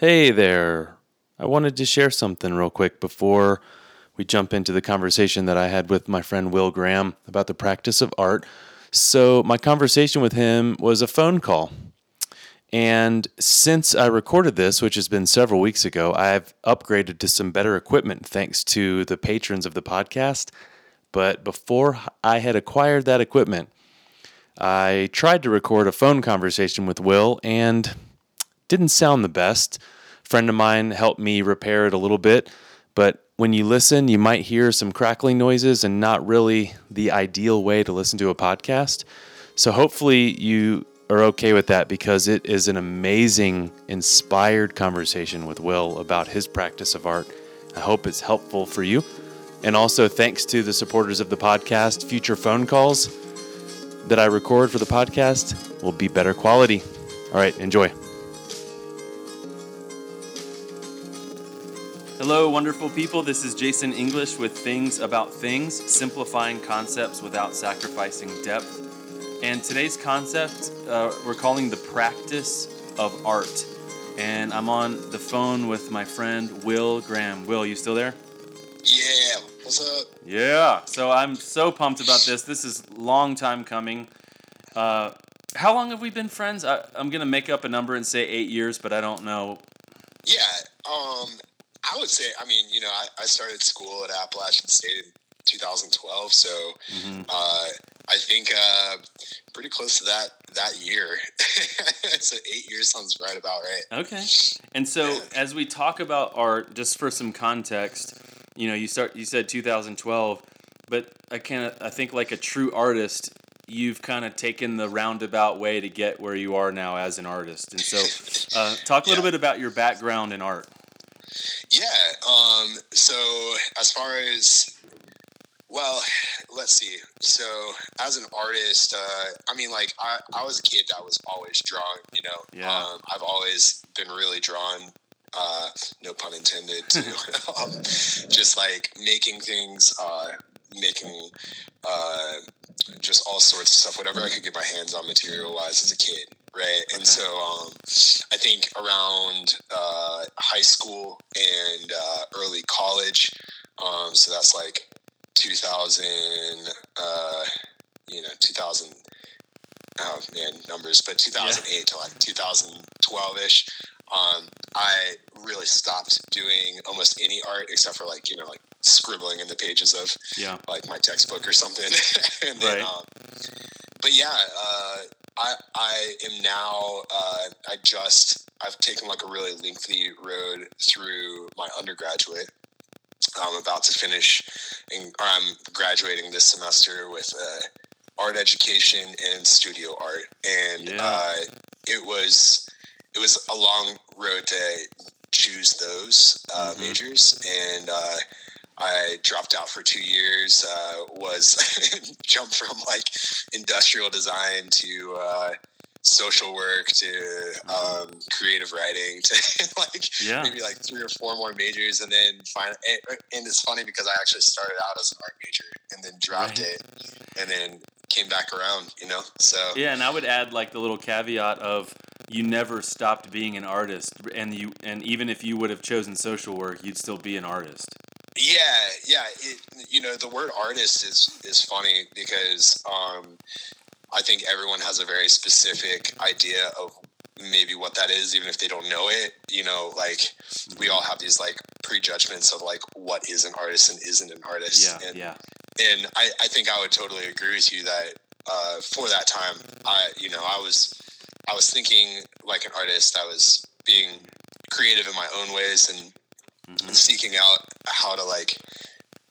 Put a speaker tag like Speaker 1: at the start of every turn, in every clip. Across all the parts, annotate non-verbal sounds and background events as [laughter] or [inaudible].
Speaker 1: Hey there. I wanted to share something real quick before we jump into the conversation that I had with my friend Will Graham about the practice of art. So, my conversation with him was a phone call. And since I recorded this, which has been several weeks ago, I've upgraded to some better equipment thanks to the patrons of the podcast. But before I had acquired that equipment, I tried to record a phone conversation with Will and didn't sound the best. A friend of mine helped me repair it a little bit, but when you listen, you might hear some crackling noises and not really the ideal way to listen to a podcast. So hopefully you are okay with that because it is an amazing, inspired conversation with Will about his practice of art. I hope it's helpful for you. And also, thanks to the supporters of the podcast, future phone calls that I record for the podcast will be better quality. All right, enjoy. Hello, wonderful people. This is Jason English with Things About Things, simplifying concepts without sacrificing depth. And today's concept uh, we're calling the practice of art. And I'm on the phone with my friend Will Graham. Will, you still there?
Speaker 2: Yeah, what's up?
Speaker 1: Yeah. So I'm so pumped about this. This is long time coming. Uh, how long have we been friends? I, I'm gonna make up a number and say eight years, but I don't know.
Speaker 2: Yeah, um, I would say, I mean, you know, I, I started school at Appalachian State in 2012, so
Speaker 1: Mm-hmm.
Speaker 2: uh, I think uh, pretty close to that that year. [laughs] so eight years sounds right about right.
Speaker 1: Okay. And so as we talk about art, just for some context, you know, you start you said 2012, but I kind of I think like a true artist, you've kind of taken the roundabout way to get where you are now as an artist. And so, uh, talk a little
Speaker 2: Yeah.
Speaker 1: bit about your background in art.
Speaker 2: Yeah. Um, so as far as well, let's see. So as an artist, uh, I mean, like I, I was a kid that was always drawn, You know,
Speaker 1: Yeah.
Speaker 2: um, I've always been really drawn. Uh, no pun intended. To [laughs] [laughs] um, just like making things, uh, making uh, just all sorts of stuff, whatever I could get my hands on material wise as a kid, right? And
Speaker 1: Okay.
Speaker 2: so um, I think around uh, high school and uh, early college, um, so that's like 2000, uh, you know, 2000. Oh man, numbers, but 2008 to like 2012 ish. Um, I really stopped doing almost any art except for like you know like scribbling in the pages of
Speaker 1: Yeah.
Speaker 2: like my textbook or something. [laughs] and then,
Speaker 1: Right.
Speaker 2: um, but yeah, uh, I I am now. Uh, I just I've taken like a really lengthy road through my undergraduate. I'm about to finish, and or I'm graduating this semester with uh, art education and studio art, and
Speaker 1: Yeah.
Speaker 2: uh, it was it was a long road to choose those uh,
Speaker 1: Mhm.
Speaker 2: majors, and uh, I dropped out for two years. Uh, was [laughs] jumped from like industrial design to uh, social work to um, creative writing [laughs] to like
Speaker 1: Yeah.
Speaker 2: maybe like three or four more majors, and then. And, and it's funny because I actually started out as an art major and then dropped
Speaker 1: Right.
Speaker 2: it, and then came back around. You know, so
Speaker 1: Yeah, and I would add like the little caveat of you never stopped being an artist, and you and even if you would have chosen social work, you'd still be an artist.
Speaker 2: Yeah, yeah. It, you know, the word artist is is funny because um, I think everyone has a very specific idea of maybe what that is, even if they don't know it. You know, like we all have these like prejudgments of like what is an artist and isn't an artist.
Speaker 1: Yeah,
Speaker 2: and,
Speaker 1: yeah,
Speaker 2: and I, I think I would totally agree with you that uh, for that time, I you know I was I was thinking like an artist. I was being creative in my own ways and
Speaker 1: Mhm.
Speaker 2: and seeking out how to like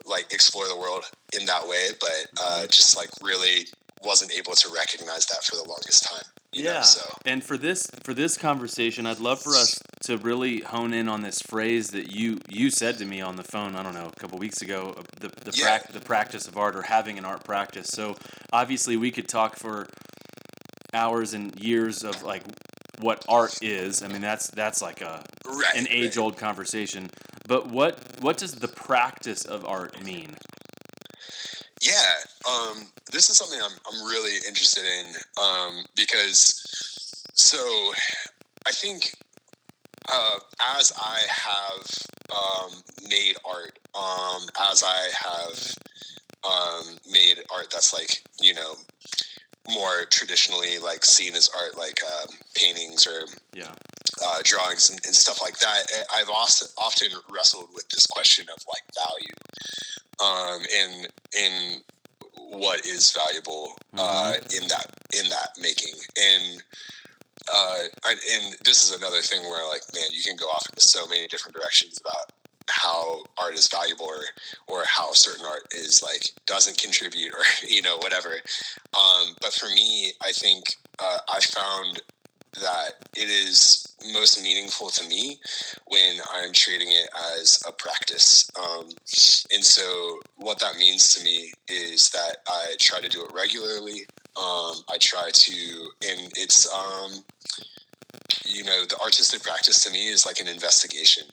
Speaker 2: like explore the world in that way but uh just like really wasn't able to recognize that for the longest time you know,
Speaker 1: yeah.
Speaker 2: so
Speaker 1: And for this for this conversation, I'd love for us to really hone in on this phrase that you you said to me on the phone. I don't know, a couple weeks ago. The the,
Speaker 2: Yeah.
Speaker 1: prac- the practice of art or having an art practice. So obviously, we could talk for hours and years of like what art is. I mean, that's that's like a
Speaker 2: right
Speaker 1: an age old conversation. But what what does the practice of art mean?
Speaker 2: Yeah, um, this is something I'm I'm really interested in um, because so I think uh, as I have um, made art, um, as I have um, made art that's like you know more traditionally like seen as art, like um, paintings or
Speaker 1: Yeah.
Speaker 2: uh, drawings and, and stuff like that. eh, I've also often wrestled with this question of like value, um, in in what is valuable uh, in that in that making and. Uh, and this is another thing where, like, man, you can go off into so many different directions about how art is valuable, or or how certain art is like doesn't contribute, or [laughs] you know, whatever. Um, but for me, I think uh, I found that it is most meaningful to me when I'm treating it as a practice. Um, and so, what that means to me is that I try to do it regularly. Um, I try to, and it's, um, you know, the artistic practice to me is like an investigation.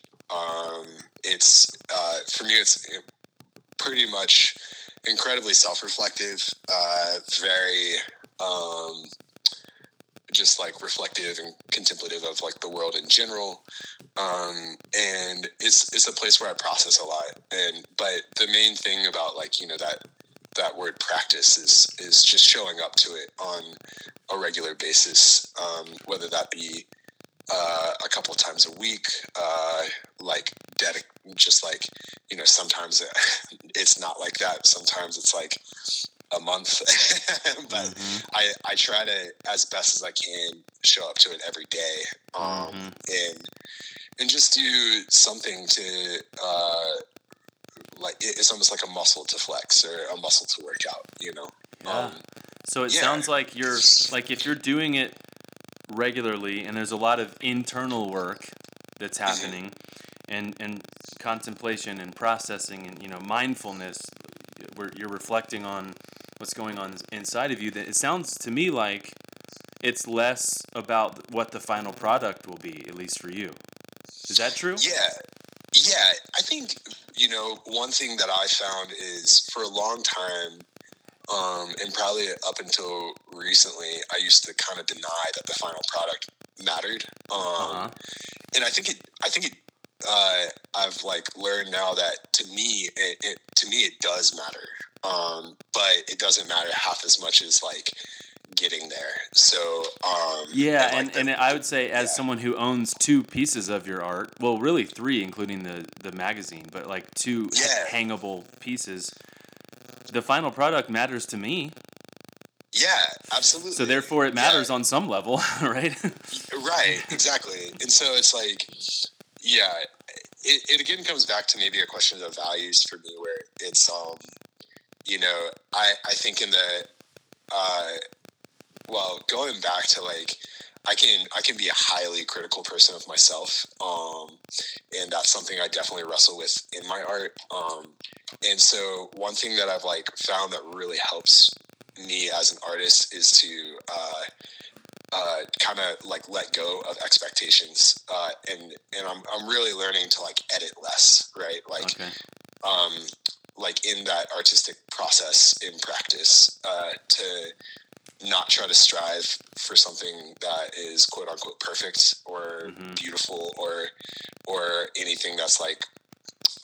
Speaker 2: It's, uh, for me, it's pretty much incredibly self reflective, uh, very, um, just like reflective and contemplative of like the world in general. Um and it's it's a place where i process a lot. And but the main thing about like you know that that word practice is is just showing up to it on a regular basis um whether that be uh, a couple of times a week, uh, like dedic- just like you know, sometimes [laughs] it's not like that. Sometimes it's like a month, [laughs] but
Speaker 1: Mhm.
Speaker 2: I, I try to as best as I can show up to it every day um,
Speaker 1: Mhm.
Speaker 2: and and just do something to uh, like it's almost like a muscle to flex or a muscle to work out you know
Speaker 1: Yeah.
Speaker 2: um,
Speaker 1: So it
Speaker 2: yeah.
Speaker 1: sounds like you're like if you're doing it regularly and there's a lot of internal work that's
Speaker 2: Mm-hmm.
Speaker 1: happening and and contemplation and processing and you know mindfulness where you're reflecting on what's going on inside of you that it sounds to me like it's less about what the final product will be at least for you. Is that true?
Speaker 2: yeah yeah i think you know one thing that i found is for a long time um, and probably up until recently i used to kind of deny that the final product mattered um,
Speaker 1: Uh-huh.
Speaker 2: and I think it. I think it. Uh, I've like learned now that to me, it, it to me it does matter, um, but it doesn't matter half as much as like getting there. So um,
Speaker 1: Yeah,
Speaker 2: like,
Speaker 1: and,
Speaker 2: the-
Speaker 1: and I would say as
Speaker 2: yeah.
Speaker 1: someone who owns two pieces of your art, well, really three, including the the magazine, but like two
Speaker 2: Yeah.
Speaker 1: hangable pieces. The final product matters to me,
Speaker 2: yeah, absolutely.
Speaker 1: so therefore it
Speaker 2: Yeah.
Speaker 1: matters on some level, [laughs] right?
Speaker 2: right exactly and so it's like yeah it, it again comes back to maybe a question of values for me where it's um you know i i think in the uh well going back to like i can i can be a highly critical person of myself um and that's something i definitely wrestle with in my art um and so one thing that i've like found that really helps me as an artist is to uh uh, kind of like let go of expectations, uh, and and I'm I'm really learning to like edit less, right? Like
Speaker 1: okay.
Speaker 2: um, like in that artistic process in practice, uh, to not try to strive for something that is quote unquote perfect or
Speaker 1: Mhm.
Speaker 2: beautiful or or anything that's like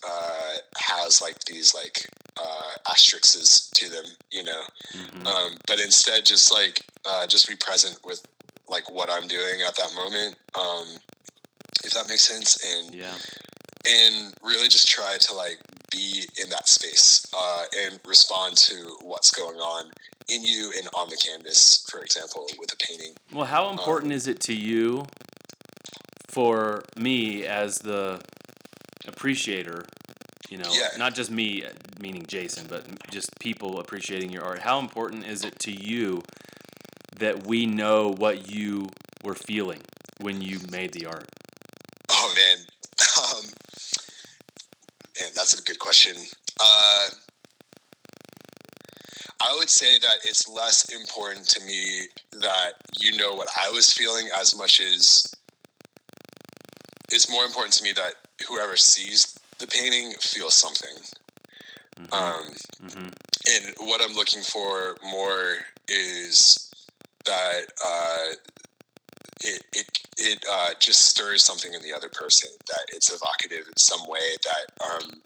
Speaker 2: uh, has like these like uh, asterisks to them, you know
Speaker 1: Mhm.
Speaker 2: um, but instead just like uh, just be present with like what i'm doing at that moment um, if that makes sense and
Speaker 1: Yeah.
Speaker 2: and really just try to like be in that space uh, and respond to what's going on in you and on the canvas for example with a painting
Speaker 1: Well, how important is it to you for me as the appreciator, you know,
Speaker 2: Yeah.
Speaker 1: not just me, meaning Jason, but just people appreciating your art? How important is it to you that we know what you were feeling when you made the art?
Speaker 2: Oh man, [laughs] um, man, that's a good question. Uh, I would say that it's less important to me that you know what I was feeling as much as it's more important to me that whoever sees the painting feels something.
Speaker 1: Mhm.
Speaker 2: Um,
Speaker 1: Mhm.
Speaker 2: and what I'm looking for more is that uh, it, it it uh, just stirs something in the other person that it's evocative in some way that um,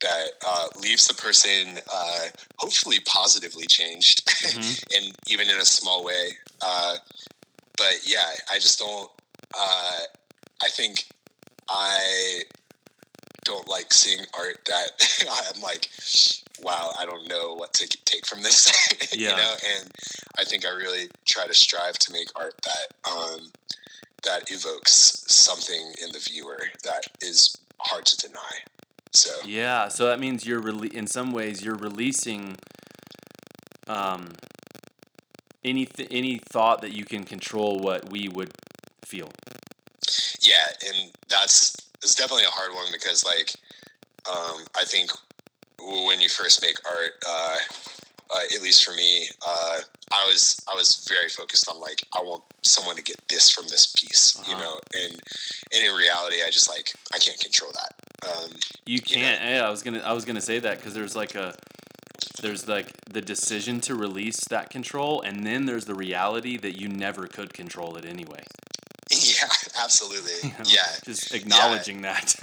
Speaker 2: that uh, leaves the person uh, hopefully positively changed [laughs] mm-hmm. and even in a small way uh, but yeah i just don't uh, i think i don't like seeing art that [laughs] i'm like wow i don't know what to take from this [laughs] yeah. you know and i think i really try to strive to make art that um, that evokes something in the viewer that is hard to deny. So
Speaker 1: yeah, so that means you're really in some ways you're releasing um, any th- any thought that you can control what we would feel.
Speaker 2: Yeah, and that's it's definitely a hard one because like um, I think when you first make art, uh, uh, at least for me, uh, I was I was very focused on like I want someone to get this from this piece, uh-huh. you know, and and in reality, I just like I can't control that. Um,
Speaker 1: you can't. You know? Yeah, I was gonna I was gonna say that because there's like a there's like the decision to release that control, and then there's the reality that you never could control it anyway.
Speaker 2: Absolutely. [laughs] You know, yeah,
Speaker 1: just acknowledging [laughs] yeah. that.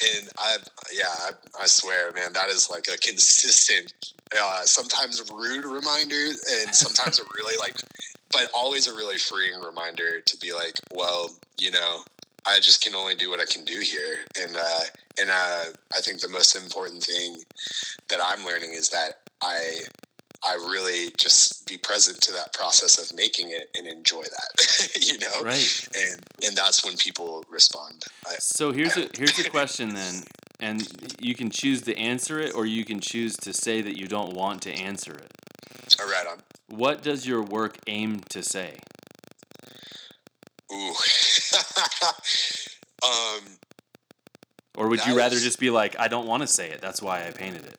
Speaker 2: and I, yeah, I, I swear, man, that is like a consistent uh, sometimes rude reminder and sometimes a really [laughs] like but always a really freeing reminder to be like well you know i just can only do what i can do here and uh and uh i think the most important thing that i'm learning is that i I really just be present to that process of making it and enjoy that, [laughs] you know.
Speaker 1: Right.
Speaker 2: And and that's when people respond.
Speaker 1: I, so here's a here's a [laughs] question then and you can choose to answer it or you can choose to say that you don't want to answer it.
Speaker 2: All right on.
Speaker 1: What does your work aim to say?
Speaker 2: Ooh. [laughs] um
Speaker 1: or would you rather is... just be like I don't want to say it. That's why I painted it.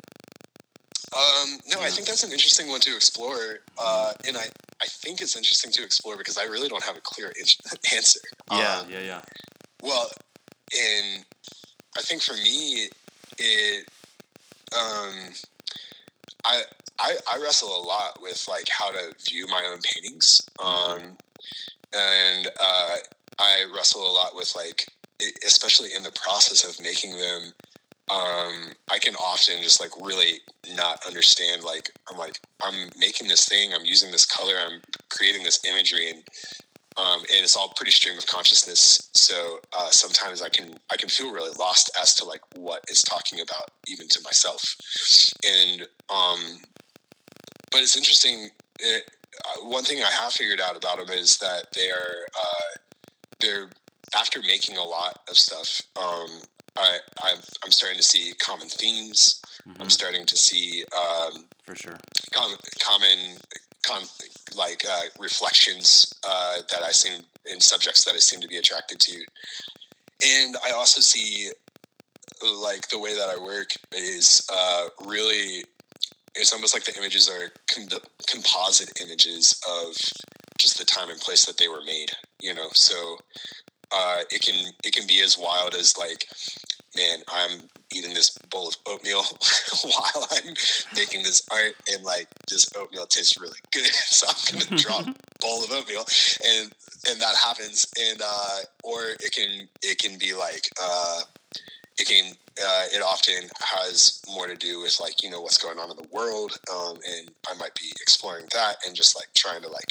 Speaker 2: Um, no. I think that's an interesting one to explore, uh, and I, I think it's interesting to explore because I really don't have a clear [laughs] answer.
Speaker 1: Yeah, um, yeah, yeah.
Speaker 2: Well, in I think for me, it, um, I, I, I wrestle a lot with like how to view my own paintings. Um, and, uh, I wrestle a lot with like, especially in the process of making them, um, I can often just like really not understand. Like, I'm like, I'm making this thing, I'm using this color, I'm creating this imagery, and um, and it's all pretty stream of consciousness. So uh, sometimes I can I can feel really lost as to like what it's talking about, even to myself. And um, but it's interesting. It, uh, one thing I have figured out about them is that they are uh, they're after making a lot of stuff. Um, I I'm, I'm starting to see common themes. Mm-hmm. I'm starting to see um,
Speaker 1: for sure
Speaker 2: common common like uh, reflections uh, that I seem in subjects that I seem to be attracted to, and I also see like the way that I work is uh, really it's almost like the images are com- composite images of just the time and place that they were made you know so uh, it can it can be as wild as like man i'm eating this bowl of oatmeal [laughs] while I'm making this art, and like this oatmeal tastes really good, [laughs] so I'm gonna [laughs] drop a bowl of oatmeal, and and that happens, and uh, or it can it can be like uh, it can uh, it often has more to do with like you know what's going on in the world, um, and I might be exploring that and just like trying to like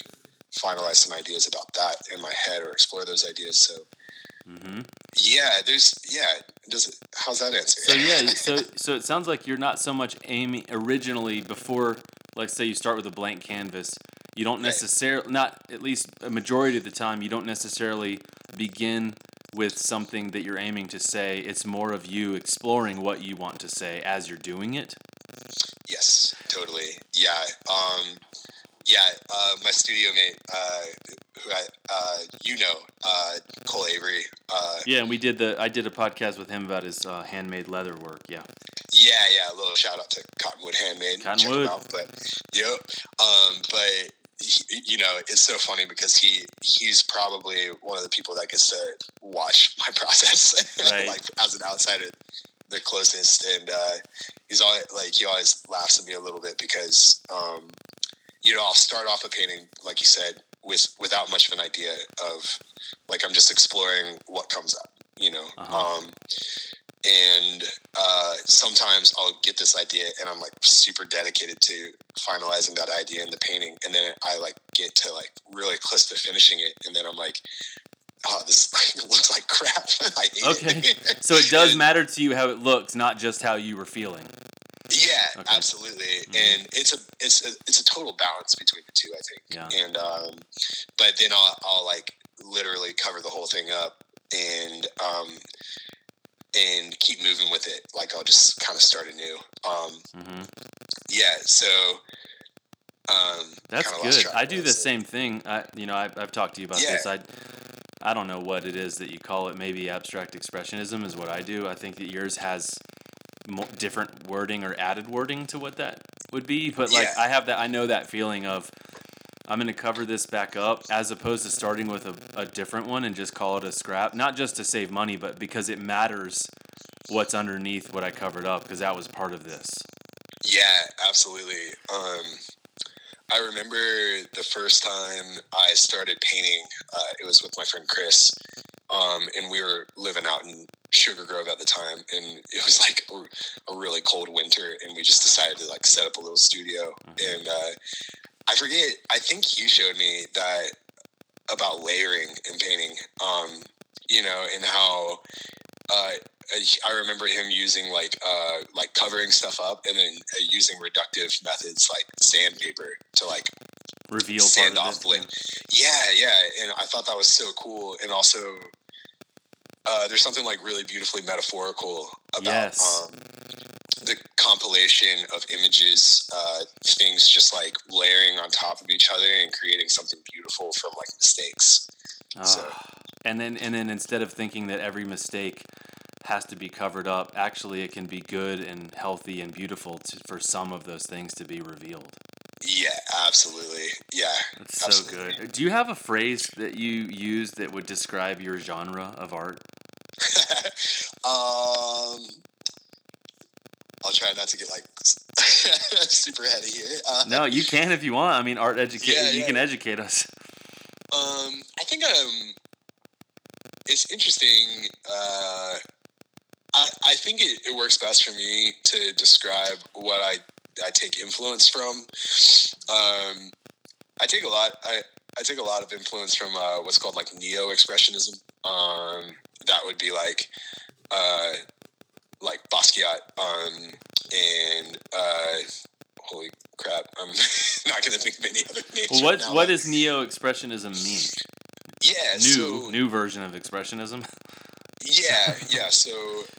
Speaker 2: finalize some ideas about that in my head or explore those ideas. So Mm-hmm. Yeah, there's yeah. Does it, how's that answer?
Speaker 1: So yeah, [laughs] so so it sounds like you're not so much aiming originally before, like say you start with a blank canvas. You don't necessarily, not at least a majority of the time, you don't necessarily begin with something that you're aiming to say. It's more of you exploring what you want to say as you're doing it.
Speaker 2: Yes, totally. Yeah. Um, yeah, uh, my studio mate, uh, who I, uh, you know, uh, Cole Avery. Uh,
Speaker 1: yeah, and we did the. I did a podcast with him about his uh, handmade leather work. Yeah.
Speaker 2: Yeah, yeah. A little shout out to Cottonwood Handmade.
Speaker 1: Cottonwood.
Speaker 2: Out, but yep. Um, but he, you know, it's so funny because he he's probably one of the people that gets to watch [laughs] my process, [laughs] right. like as an outsider, the closest, and he's always like he always laughs at me a little bit because um, you know, I'll start off a painting, like you said, with without much of an idea of like I'm just exploring what comes up, you know.
Speaker 1: Uh-huh.
Speaker 2: Um, and uh, sometimes I'll get this idea and I'm like super dedicated to finalizing that idea in the painting, and then I like get to like really close to finishing it, and then I'm like, oh, this [laughs] like, looks like crap. [laughs] I
Speaker 1: Okay.
Speaker 2: it.
Speaker 1: So it [laughs] does matter to you how it looks, not just how you were feeling.
Speaker 2: Yeah,
Speaker 1: Okay.
Speaker 2: absolutely,
Speaker 1: Mhm.
Speaker 2: and it's a it's a it's a total balance between the two, I think.
Speaker 1: Yeah.
Speaker 2: And um, but then I'll I'll like literally cover the whole thing up and um and keep moving with it. Like I'll just kind of start anew. Um,
Speaker 1: hmm
Speaker 2: yeah. So um,
Speaker 1: That's good. I do the same thing. I, you know, I, I've talked to you about
Speaker 2: Yeah.
Speaker 1: this. I, I don't know what it is that you call it. Maybe abstract expressionism is what I do. I think that yours has mo- different wording or added wording to what that would be. But like,
Speaker 2: Yeah.
Speaker 1: I have that. I know that feeling of I'm going to cover this back up as opposed to starting with a, a different one and just call it a scrap. Not just to save money, but because it matters what's underneath what I covered up because that was part of this.
Speaker 2: Yeah, absolutely. Um, I remember the first time I started painting. Uh, it was with my friend Chris, um, and we were living out in Sugar Grove at the time, and it was like a, a really cold winter, and we just decided to like set up a little studio. And uh, I forget. I think you showed me that about layering and painting. Um, you know, and how. Uh, I remember him using like uh, like covering stuff up and then uh, using reductive methods like sandpaper to like
Speaker 1: Reveal
Speaker 2: sand off
Speaker 1: it.
Speaker 2: Yeah, yeah, and I thought that was so cool. And also, uh, there's something like really beautifully metaphorical about
Speaker 1: Yes.
Speaker 2: um, the compilation of images, uh, things just like layering on top of each other and creating something beautiful from like mistakes. So-
Speaker 1: Ah. and then and then instead of thinking that every mistake has to be covered up, actually it can be good and healthy and beautiful to, for some of those things to be revealed.
Speaker 2: Yeah, absolutely. Yeah.
Speaker 1: That's so
Speaker 2: Absolutely.
Speaker 1: good. Do you have a phrase that you use that would describe your genre of art? [laughs]
Speaker 2: um, I'll try not to get like [laughs] super heady here. Uh,
Speaker 1: No, you can if you want. I mean, art educate.
Speaker 2: Yeah,
Speaker 1: you
Speaker 2: yeah.
Speaker 1: can educate us.
Speaker 2: Um, I think um, it's interesting. Uh, I I think it, it works best for me to describe what I I take influence from. Um, I take a lot. I I take a lot of influence from uh, what's called like neo expressionism. Um, that would be like uh, like Basquiat um, and uh, holy crap, I'm [laughs] not going to think of any other names.
Speaker 1: Well,
Speaker 2: right
Speaker 1: what
Speaker 2: now,
Speaker 1: what does neo expressionism mean?
Speaker 2: yeah
Speaker 1: New
Speaker 2: so,
Speaker 1: new version of expressionism.
Speaker 2: yeah [laughs] yeah so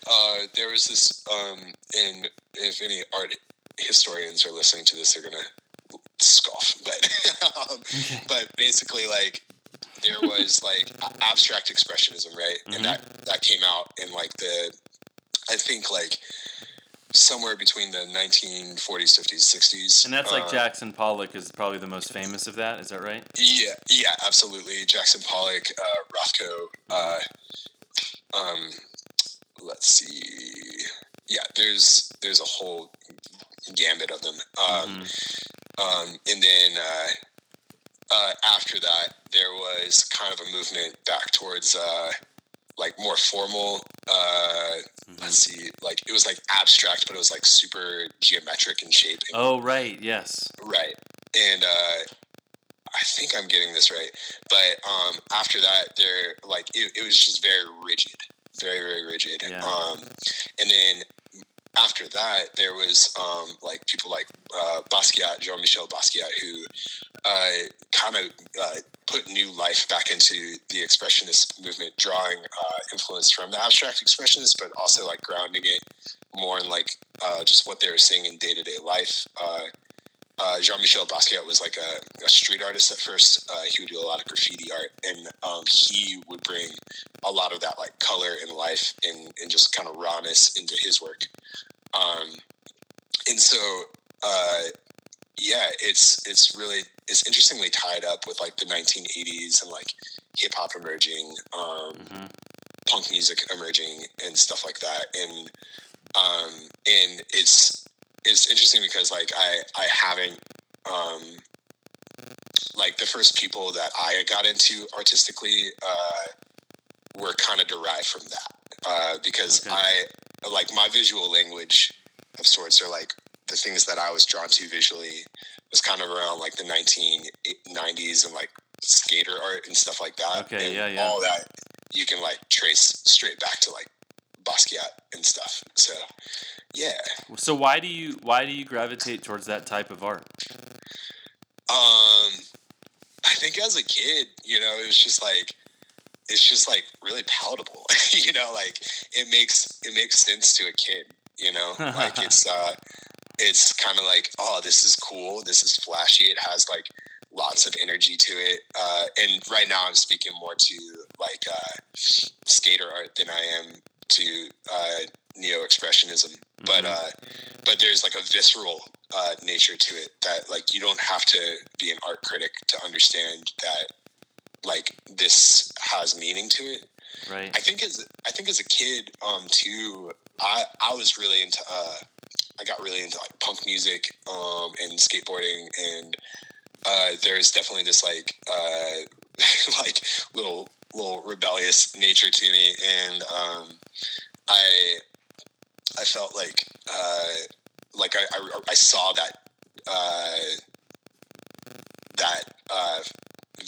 Speaker 2: uh, there was this um, and if any art historians are listening to this they're gonna scoff [laughs] but um, but basically like there was like abstract expressionism right
Speaker 1: Mhm.
Speaker 2: and that that came out in like the i think like somewhere between the 1940s 50s 60s
Speaker 1: And that's like
Speaker 2: Uh,
Speaker 1: Jackson Pollock is probably the most famous of that. Is that right?
Speaker 2: Yeah, yeah, absolutely. Jackson Pollock, uh, Rothko. Uh, um, let's see. Yeah, there's there's a whole gambit of them. Um,
Speaker 1: Mhm.
Speaker 2: Um, and then uh, uh, after that, there was kind of a movement back towards uh, like more formal. Uh,
Speaker 1: Mhm.
Speaker 2: Let's see, like it was like abstract, but it was like super geometric in shape. and
Speaker 1: Oh right, yes.
Speaker 2: Right. And uh I think I'm getting this right. But um after that there like it, it was just very rigid. Very, very rigid.
Speaker 1: Yeah.
Speaker 2: Um and then after that there was um like people like uh Basquiat, Jean Michel Basquiat who uh kind of uh put new life back into the expressionist movement, drawing uh, influence from the abstract expressionists, but also like grounding it more in like uh, just what they were seeing in day to day life. Uh, uh, Jean Michel Basquiat was like a, a street artist at first. Uh, he would do a lot of graffiti art, and um, he would bring a lot of that like color and life and, and just kind of rawness into his work. Um, and so, uh, yeah, it's it's really it's interestingly tied up with like the 1980s and like hip hop emerging, um,
Speaker 1: hmm
Speaker 2: punk music emerging and stuff like that and um and it's it's interesting because like i i haven't um like the first people that I got into artistically uh, were kind of derived from that uh, because
Speaker 1: Okay.
Speaker 2: I like my visual language of sorts are like the things that I was drawn to visually was kind of around like the 1990s and like skater art and stuff like that.
Speaker 1: Okay,
Speaker 2: and
Speaker 1: yeah, yeah.
Speaker 2: All that you can like trace straight back to like Basquiat and stuff. So yeah.
Speaker 1: So why do you why do you gravitate towards that type of art?
Speaker 2: Um, I think as a kid, you know, it was just like it's just like really palatable. [laughs] you know, like it makes it makes sense to a kid. You know, [laughs] like it's uh, it's kind of like oh, this is cool. This is flashy. It has like lots of energy to it. Uh, and right now, I'm speaking more to like uh, skater art than I am to uh, neo expressionism. But
Speaker 1: Mhm.
Speaker 2: uh, but there's like a visceral uh, nature to it that like you don't have to be an art critic to understand that like this has meaning to it.
Speaker 1: right.
Speaker 2: I think as I think as a kid, um, too, I I was really into uh, I got really into like punk music, um, and skateboarding, and uh, there's definitely this like uh, [laughs] like little little rebellious nature to me, and um, I I felt like uh, like I, I I saw that uh, that uh,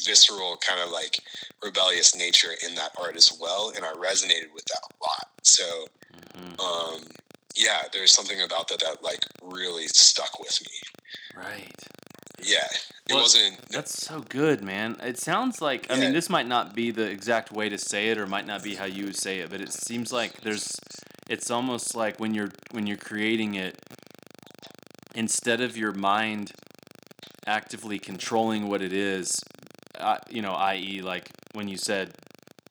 Speaker 2: visceral kind of like rebellious nature in that art as well, and I resonated with that a lot. So,
Speaker 1: Mhm.
Speaker 2: um, yeah, there's something about that that like really stuck with me.
Speaker 1: Right.
Speaker 2: Yeah, it
Speaker 1: Well,
Speaker 2: wasn't.
Speaker 1: That's so good, man. It sounds like I mean this might not be the exact way to say it or might not be how you would say it, but it seems like there's it's almost like when you're when you're creating it instead of your mind actively controlling what it is, uh, you know, i.e. like when you said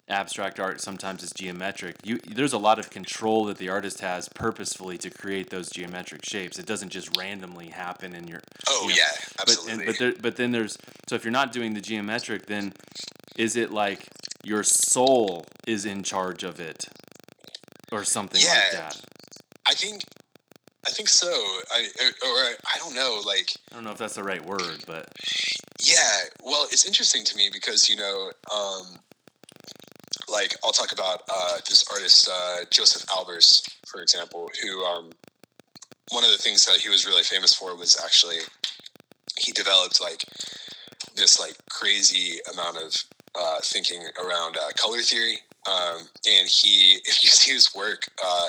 Speaker 1: abstract art sometimes is geometric. You there's a lot of control that the artist has purposefully to create those geometric shapes. It doesn't just randomly happen in your
Speaker 2: oh
Speaker 1: you know,
Speaker 2: yeah,
Speaker 1: but
Speaker 2: absolutely.
Speaker 1: and, but there, but then there's so if you're not doing the geometric, then is it like your soul is in charge of it, or something like
Speaker 2: Yeah.
Speaker 1: that?
Speaker 2: I think, I think so. I or I don't know. Like,
Speaker 1: I don't know if that's the right word, but
Speaker 2: yeah. Well, it's interesting to me because you know, um, like I'll talk about uh, this artist uh, Josef Albers, for example, who um, one of the things that he was really famous for was actually he developed like this like crazy amount of uh, thinking around uh, color theory. Um, and he, [laughs] if you see his work, uh,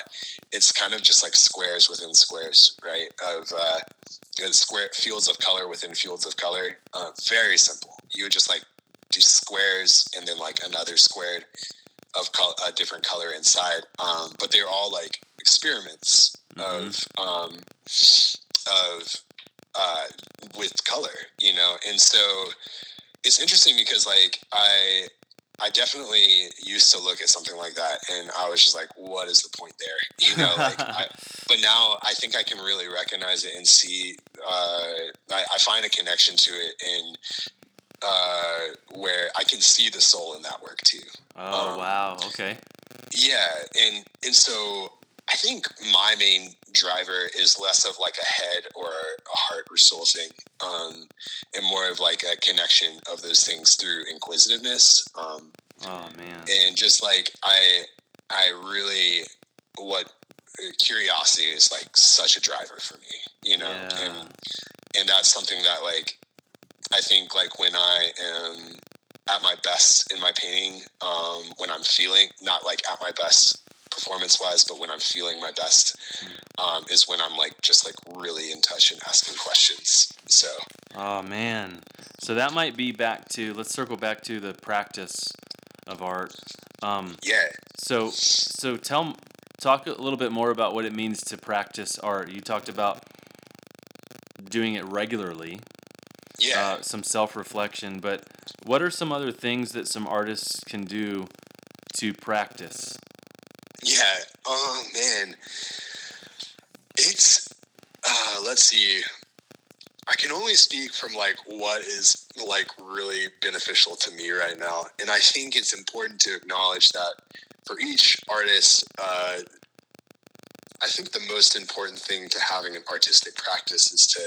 Speaker 2: it's kind of just like squares within squares, right? Of uh, square fields of color within fields of color. Very simple. You would just like do squares and then like another squared of col- a different color inside. Um, but they're all like experiments of um, of uh, with color, you know. And so it's interesting because like I I definitely used to look at something like that and I was just like, what is the point there? [laughs] You know, like I, [laughs] but now I think I can really recognize it and see. Uh, I, I find a connection to it, and uh, where I can see the soul in that work too.
Speaker 1: oh
Speaker 2: Um,
Speaker 1: wow, okay,
Speaker 2: Yeah, and and so I think my main driver is less of like a head or a heart or soul thing, um, and more of like a connection of those things through inquisitiveness. Um,
Speaker 1: oh man,
Speaker 2: and just like I, I really what curiosity is like such a driver for me, you know,
Speaker 1: yeah,
Speaker 2: and and that's something that like I think like when I am at my best in my painting, um, when I'm feeling not like at my best performance wise, but when I'm feeling my best, um, is when I'm like just like really in touch and asking questions. So
Speaker 1: oh man. So that might be back to let's circle back to the practice of art. Um,
Speaker 2: yeah,
Speaker 1: So, so tell, talk a little bit more about what it means to practice art. You talked about doing it regularly,
Speaker 2: yeah.
Speaker 1: uh, some self reflection, but what are some other things that some artists can do to practice?
Speaker 2: Yeah. Oh man, it's. Uh, let's see. I can only speak from like what is like really beneficial to me right now, and I think it's important to acknowledge that for each artist, uh, I think the most important thing to having an artistic practice is to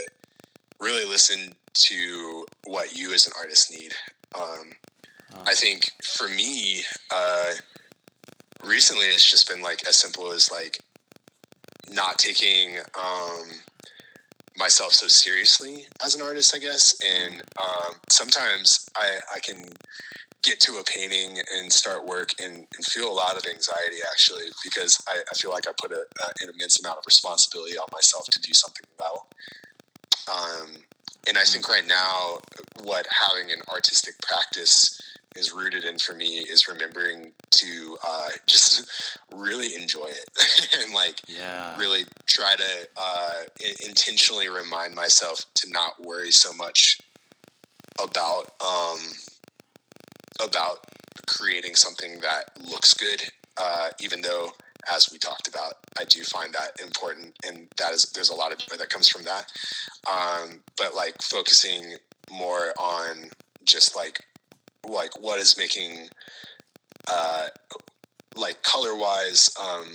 Speaker 2: really listen to what you as an artist need. Um,
Speaker 1: Oh.
Speaker 2: I think for me, uh, recently it's just been like as simple as like not taking um, myself so seriously as an artist, I guess. And um, sometimes I, I can get to a painting and start work and, and feel a lot of anxiety actually because I, I feel like I put a, a, an immense amount of responsibility on myself to do something well. Um, and I think right now, what having an artistic practice is rooted in for me is remembering to uh, [laughs] just really enjoy it [laughs] and like
Speaker 1: Yeah.
Speaker 2: really try to uh, intentionally remind myself to not worry so much about um, about creating something that looks good, uh, even though, as we talked about, I do find that important, and that is there's a lot of joy that comes from that. Um, but like focusing more on just like like what is making uh, like color wise, um,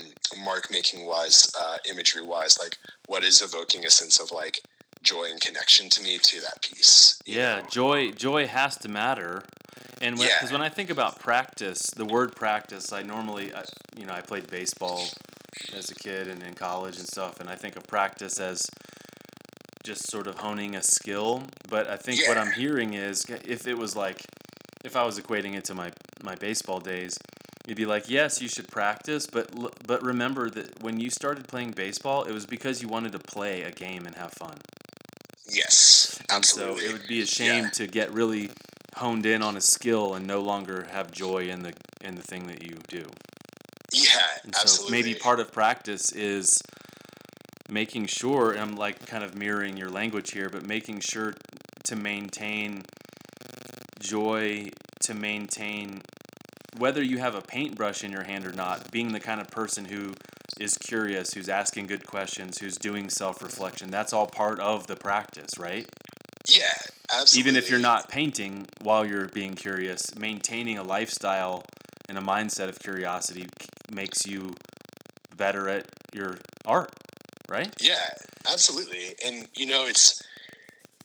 Speaker 2: mark making wise, uh, imagery wise, like what is evoking a sense of like joy and connection to me to that piece.
Speaker 1: Yeah,
Speaker 2: know?
Speaker 1: joy joy has to matter. And because
Speaker 2: Yeah.
Speaker 1: when I think about practice, the word practice, I normally, I, you know, I played baseball as a kid and in college and stuff, and I think of practice as just sort of honing a skill. But I think what I'm hearing is if it was like, if I was equating it to my my baseball days, you'd be like, yes, you should practice, but but remember that when you started playing baseball, it was because you wanted to play a game and have fun.
Speaker 2: Yes,
Speaker 1: And
Speaker 2: absolutely.
Speaker 1: So it would be a shame
Speaker 2: Yeah.
Speaker 1: to get really honed in on a skill and no longer have joy in the in the thing that you do.
Speaker 2: yeah,
Speaker 1: And so
Speaker 2: absolutely.
Speaker 1: maybe part of practice is making sure and I'm like kind of mirroring your language here, but making sure to maintain joy, to maintain whether you have a paintbrush in your hand or not, being the kind of person who is curious, who's asking good questions, who's doing self-reflection, that's all part of the practice, right?
Speaker 2: Yeah, absolutely.
Speaker 1: even if you're not painting while you're being curious, maintaining a lifestyle and a mindset of curiosity makes you better at your art, right?
Speaker 2: Yeah, absolutely. And you know, it's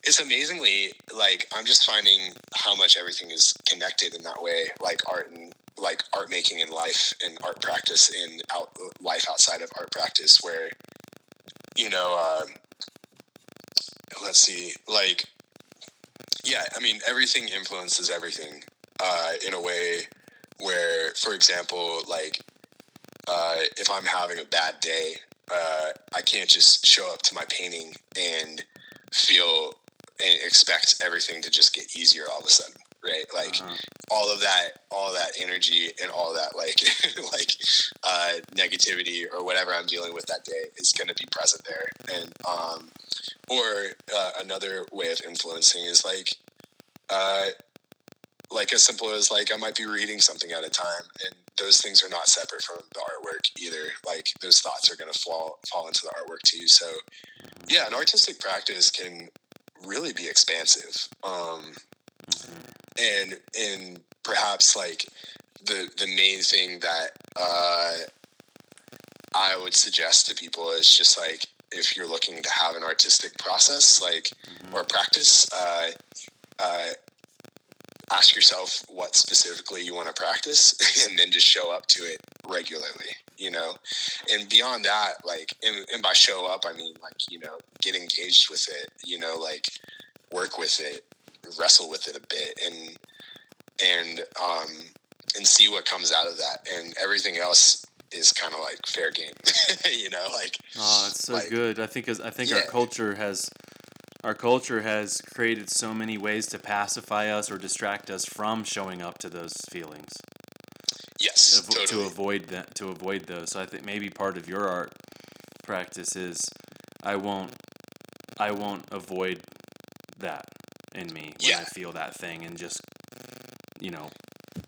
Speaker 2: it's amazingly like I'm just finding how much everything is connected in that way, like art and like art making in life and art practice in out life outside of art practice, where you know, um, let's see, like yeah, I mean, everything influences everything uh, in a way where, for example, like uh, if I'm having a bad day, uh, I can't just show up to my painting and feel and expect everything to just get easier all of a sudden, right? Like
Speaker 1: Uh-huh.
Speaker 2: all of that, all that energy and all that like [laughs] like uh, negativity or whatever I'm dealing with that day is going to be present there, and um, or uh, another way of influencing is like uh, like as simple as like I might be reading something at a time, and those things are not separate from the artwork either. Like those thoughts are going to fall fall into the artwork too. So yeah, an artistic practice can really be expansive, um, and and perhaps like the the main thing that uh, I would suggest to people is just like if you're looking to have an artistic process, like or practice, uh, uh, ask yourself what specifically you want to practice [laughs] and then just show up to it regularly you know? And beyond that like and, and by show up i mean like you know get engaged with it you know like work with it wrestle with it a bit and and um and see what comes out of that and everything else is kind of like fair game [laughs] you know like
Speaker 1: Oh, it's so
Speaker 2: Like,
Speaker 1: good. I think as I think our culture has our culture has created so many ways to pacify us or distract us from showing up to those feelings.
Speaker 2: yes
Speaker 1: avo-
Speaker 2: totally
Speaker 1: to avoid that to avoid those. So I think maybe part of your art practice is I won't I won't avoid that in me when I feel that thing and just you know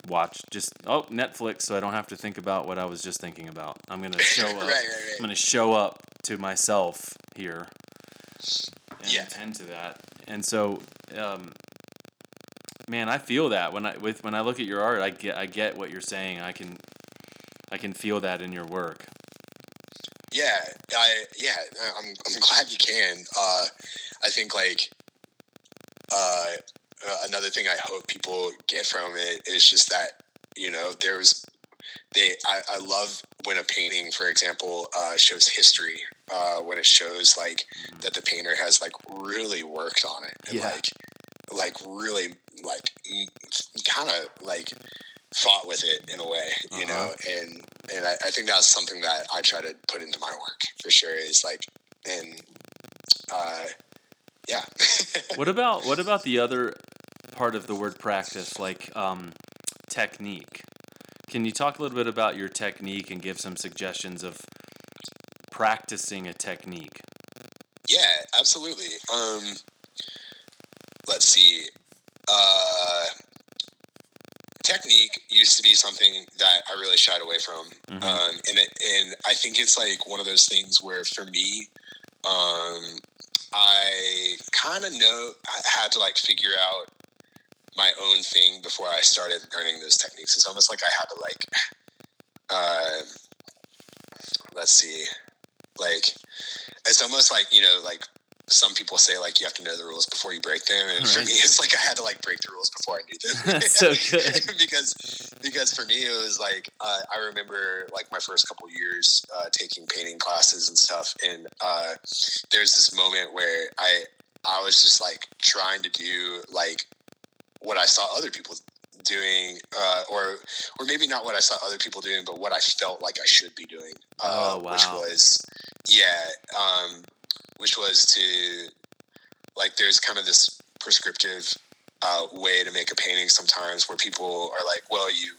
Speaker 1: watch just oh Netflix so I don't have to think about what I was just thinking about. I'm gonna [laughs] show
Speaker 2: right
Speaker 1: up.
Speaker 2: right right
Speaker 1: I'm gonna show up to myself here and
Speaker 2: Yeah.
Speaker 1: attend to that. And so, um, man, I feel that when I with when I look at your art, I get I get what you're saying. I can I can feel that in your work.
Speaker 2: Yeah, I yeah, I'm I'm glad you can. Uh, I think like uh, another thing I hope people get from it is just that you know there's they I, I love when a painting, for example, uh, shows history. Uh, when it shows like that the painter has like really worked on it and
Speaker 1: Yeah.
Speaker 2: like like really like kind of like fought with it in a way, you know,
Speaker 1: Uh-huh.
Speaker 2: and and I, I think that's something that I try to put into my work for sure is like and uh yeah [laughs]
Speaker 1: What about what about the other part of the word practice, like um, technique? Can you talk a little bit about your technique and give some suggestions of practicing a technique?
Speaker 2: Yeah, absolutely. Um, let's see. Uh, technique used to be something that I really shied away from,
Speaker 1: Mhm.
Speaker 2: um, and it, and I think it's like one of those things where for me, um, I kind of know I had to like figure out my own thing before I started learning those techniques. It's almost like I had to like, uh, let's see, like it's almost like you know like some people say like you have to know the rules before you break them and for me [laughs] it's like i had to like break the rules before i knew them. [laughs]
Speaker 1: So good. [laughs]
Speaker 2: because because for me it was like uh, i remember like my first couple years uh, taking painting classes and stuff and uh, there's this moment where i i was just like trying to do like what i saw other people doing uh, or or maybe not what i saw other people doing but what i felt like i should be doing uh,
Speaker 1: Oh,
Speaker 2: which was yeah um, which was to like there's kind of this prescriptive uh, way to make a painting sometimes where people are like well you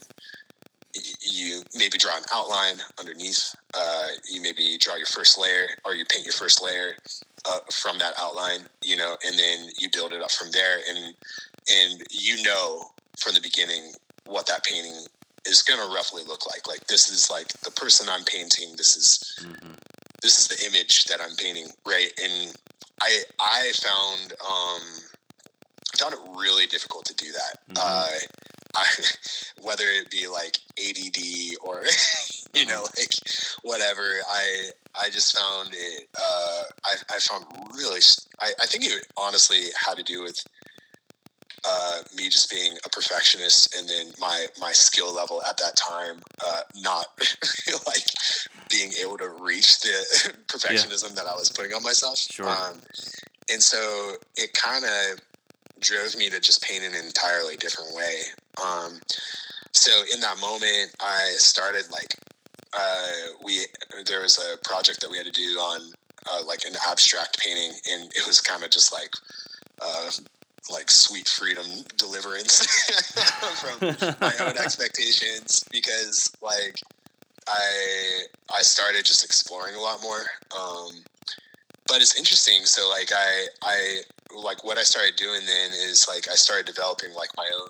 Speaker 2: you maybe draw an outline underneath uh, you maybe draw your first layer or you paint your first layer uh, from that outline you know and then you build it up from there. And and you know from the beginning what that painting is going to roughly look like. Like this is like the person i'm painting. This is
Speaker 1: hmm
Speaker 2: this is the image that I'm painting, right? And I I found um found it really difficult to do that.
Speaker 1: Mhm.
Speaker 2: Uh, [laughs] I, whether it be like ADD or [laughs] you know like whatever, I I just found it. Uh, I I found really. I, I think it honestly had to do with. Uh, me just being a perfectionist and then my my skill level at that time uh, not [laughs] like being able to reach the [laughs] perfectionism that I was putting on myself.
Speaker 1: Sure.
Speaker 2: Um, and so it kind of drove me to just paint in an entirely different way. Um, so in that moment, I started like uh, we there was a project that we had to do on uh, like an abstract painting, and it was kind of just like. Uh, like sweet freedom deliverance [laughs] from my own [laughs] expectations because like I I started just exploring a lot more. Um, but it's interesting. So like I I like what I started doing then is like I started developing like my own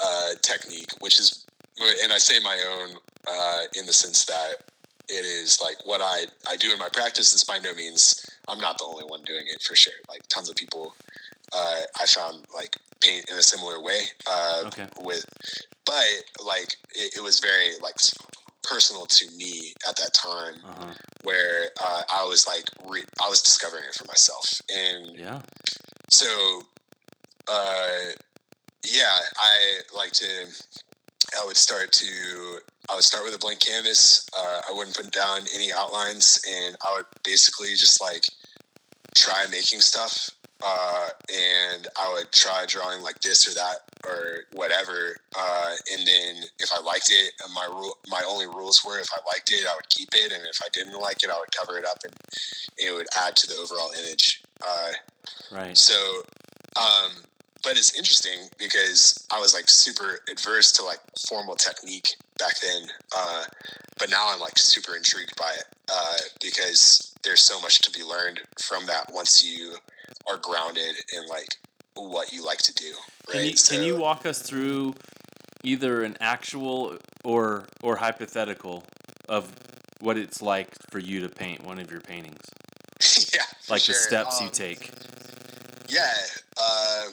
Speaker 2: uh, technique, which is and I say my own uh, in the sense that it is like what I I do in my practice is by no means I'm not the only one doing it for sure. Like tons of people uh, I found like paint in a similar way uh,
Speaker 1: Okay.
Speaker 2: with but like it, it was very like personal to me at that time
Speaker 1: Uh-huh.
Speaker 2: where uh, I was like re- I was discovering it for myself and
Speaker 1: Yeah.
Speaker 2: so uh, yeah I like to I would start to I would start with a blank canvas uh, I wouldn't put down any outlines and I would basically just like try making stuff uh, and I would try drawing like this or that or whatever. Uh, and then if I liked it, my rule, my only rules were if I liked it, I would keep it, and if I didn't like it, I would cover it up, and it would add to the overall image. Uh,
Speaker 1: Right.
Speaker 2: so, um, but it's interesting because I was like super adverse to like formal technique back then. Uh, but now I'm like super intrigued by it uh, because there's so much to be learned from that once you are grounded in like what you like to do. Right.
Speaker 1: Can you,
Speaker 2: So-
Speaker 1: can you walk us through either an actual or or hypothetical of what it's like for you to paint one of your paintings? [laughs]
Speaker 2: yeah,
Speaker 1: Like the
Speaker 2: sure.
Speaker 1: steps you
Speaker 2: Um,
Speaker 1: take.
Speaker 2: Yeah. Uh,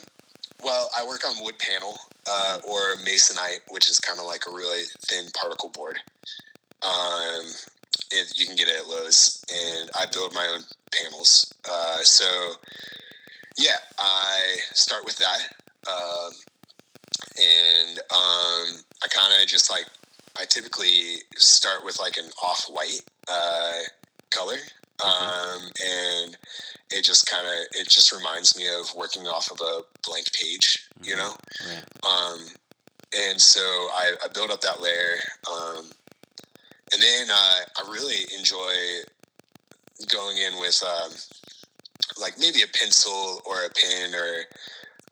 Speaker 2: well, I work on wood panel uh, or masonite, which is kind of like a really thin particle board. Um, it, you can get it at Lowe's, and I build my own panels. Uh, so yeah, I start with that, um, and um, I kind of just like I typically start with like an off white uh, color, um, and it just kind of it just reminds me of working off of a blank page, you know.
Speaker 1: Right.
Speaker 2: Um, and so I, I built up that layer, um, and then uh, I really enjoy going in with um, like maybe a pencil or a pen or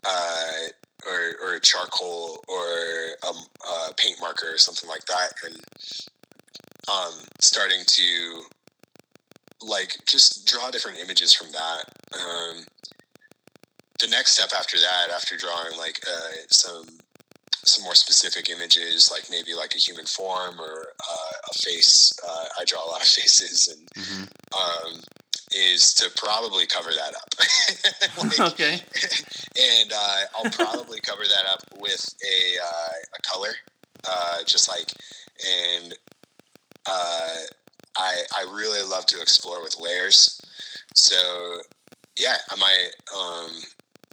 Speaker 2: uh, or, or a charcoal or a, a paint marker or something like that, and um, starting to like just draw different images from that. Um, the next step after that, after drawing like uh, some some more specific images, like maybe like a human form or uh, a face. Uh, I draw a lot of [laughs] faces, and
Speaker 1: hmm
Speaker 2: um, is to probably cover that up. [laughs] Like, [laughs]
Speaker 1: okay.
Speaker 2: and uh, I'll probably cover that up with a uh, a color, uh, just like and uh, I I really love to explore with layers. So yeah, I might um,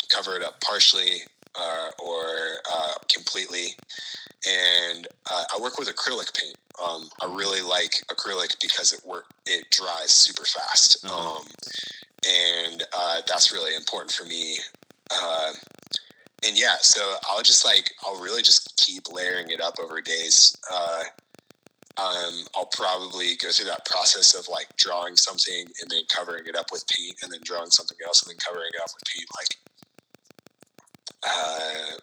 Speaker 2: cover it up partially uh, or uh, completely. And uh, I work with acrylic paint. Um, I really like acrylic because it work it dries super fast.
Speaker 1: Uh-huh.
Speaker 2: Um, and uh, that's really important for me. Uh, and yeah, so I'll just like I'll really just keep layering it up over days. Uh, um, I'll probably go through that process of like drawing something and then covering it up with paint, and then drawing something else and then covering it up with paint, like uh,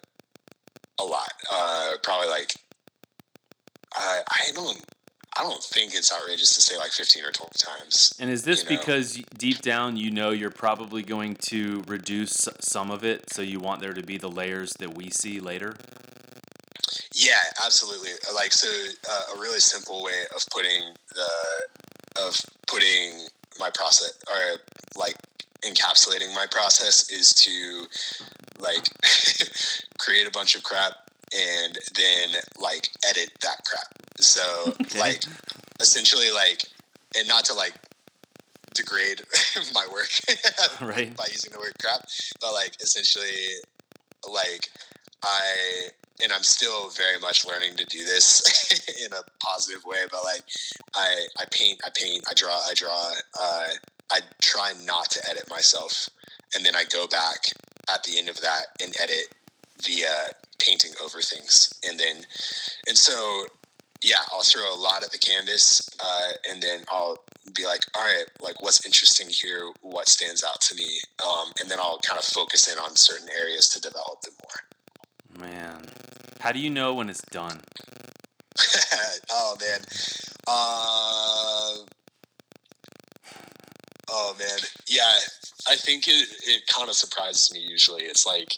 Speaker 2: a lot. Uh, probably like I I don't I don't think it's outrageous to say like fifteen or 12 times.
Speaker 1: And is this
Speaker 2: you know.
Speaker 1: because deep down you know you're probably going to reduce some of it, so you want there to be the layers that we see later?
Speaker 2: Yeah, absolutely. Like so, uh, a really simple way of putting the of putting my process or like encapsulating my process is to like [laughs] create a bunch of crap and then like edit that crap. So
Speaker 1: Okay.
Speaker 2: like essentially like and not to like degrade [laughs] my work [laughs]
Speaker 1: Right.
Speaker 2: by using the word crap, but like essentially like I and I'm still very much learning to do this in a positive way, but like I I paint, I paint, I draw, I draw. Uh, I try not to edit myself, and then I go back at the end of that and edit via painting over things, and then and so yeah, I'll throw a lot at the canvas, uh, and then I'll be like, all right, like what's interesting here, what stands out to me, um, and then I'll kind of focus in on certain areas to develop them more.
Speaker 1: Man, how do you know when it's done? [laughs]
Speaker 2: oh man. Uh, oh man. Yeah, I think it it kind of surprises me. Usually, it's like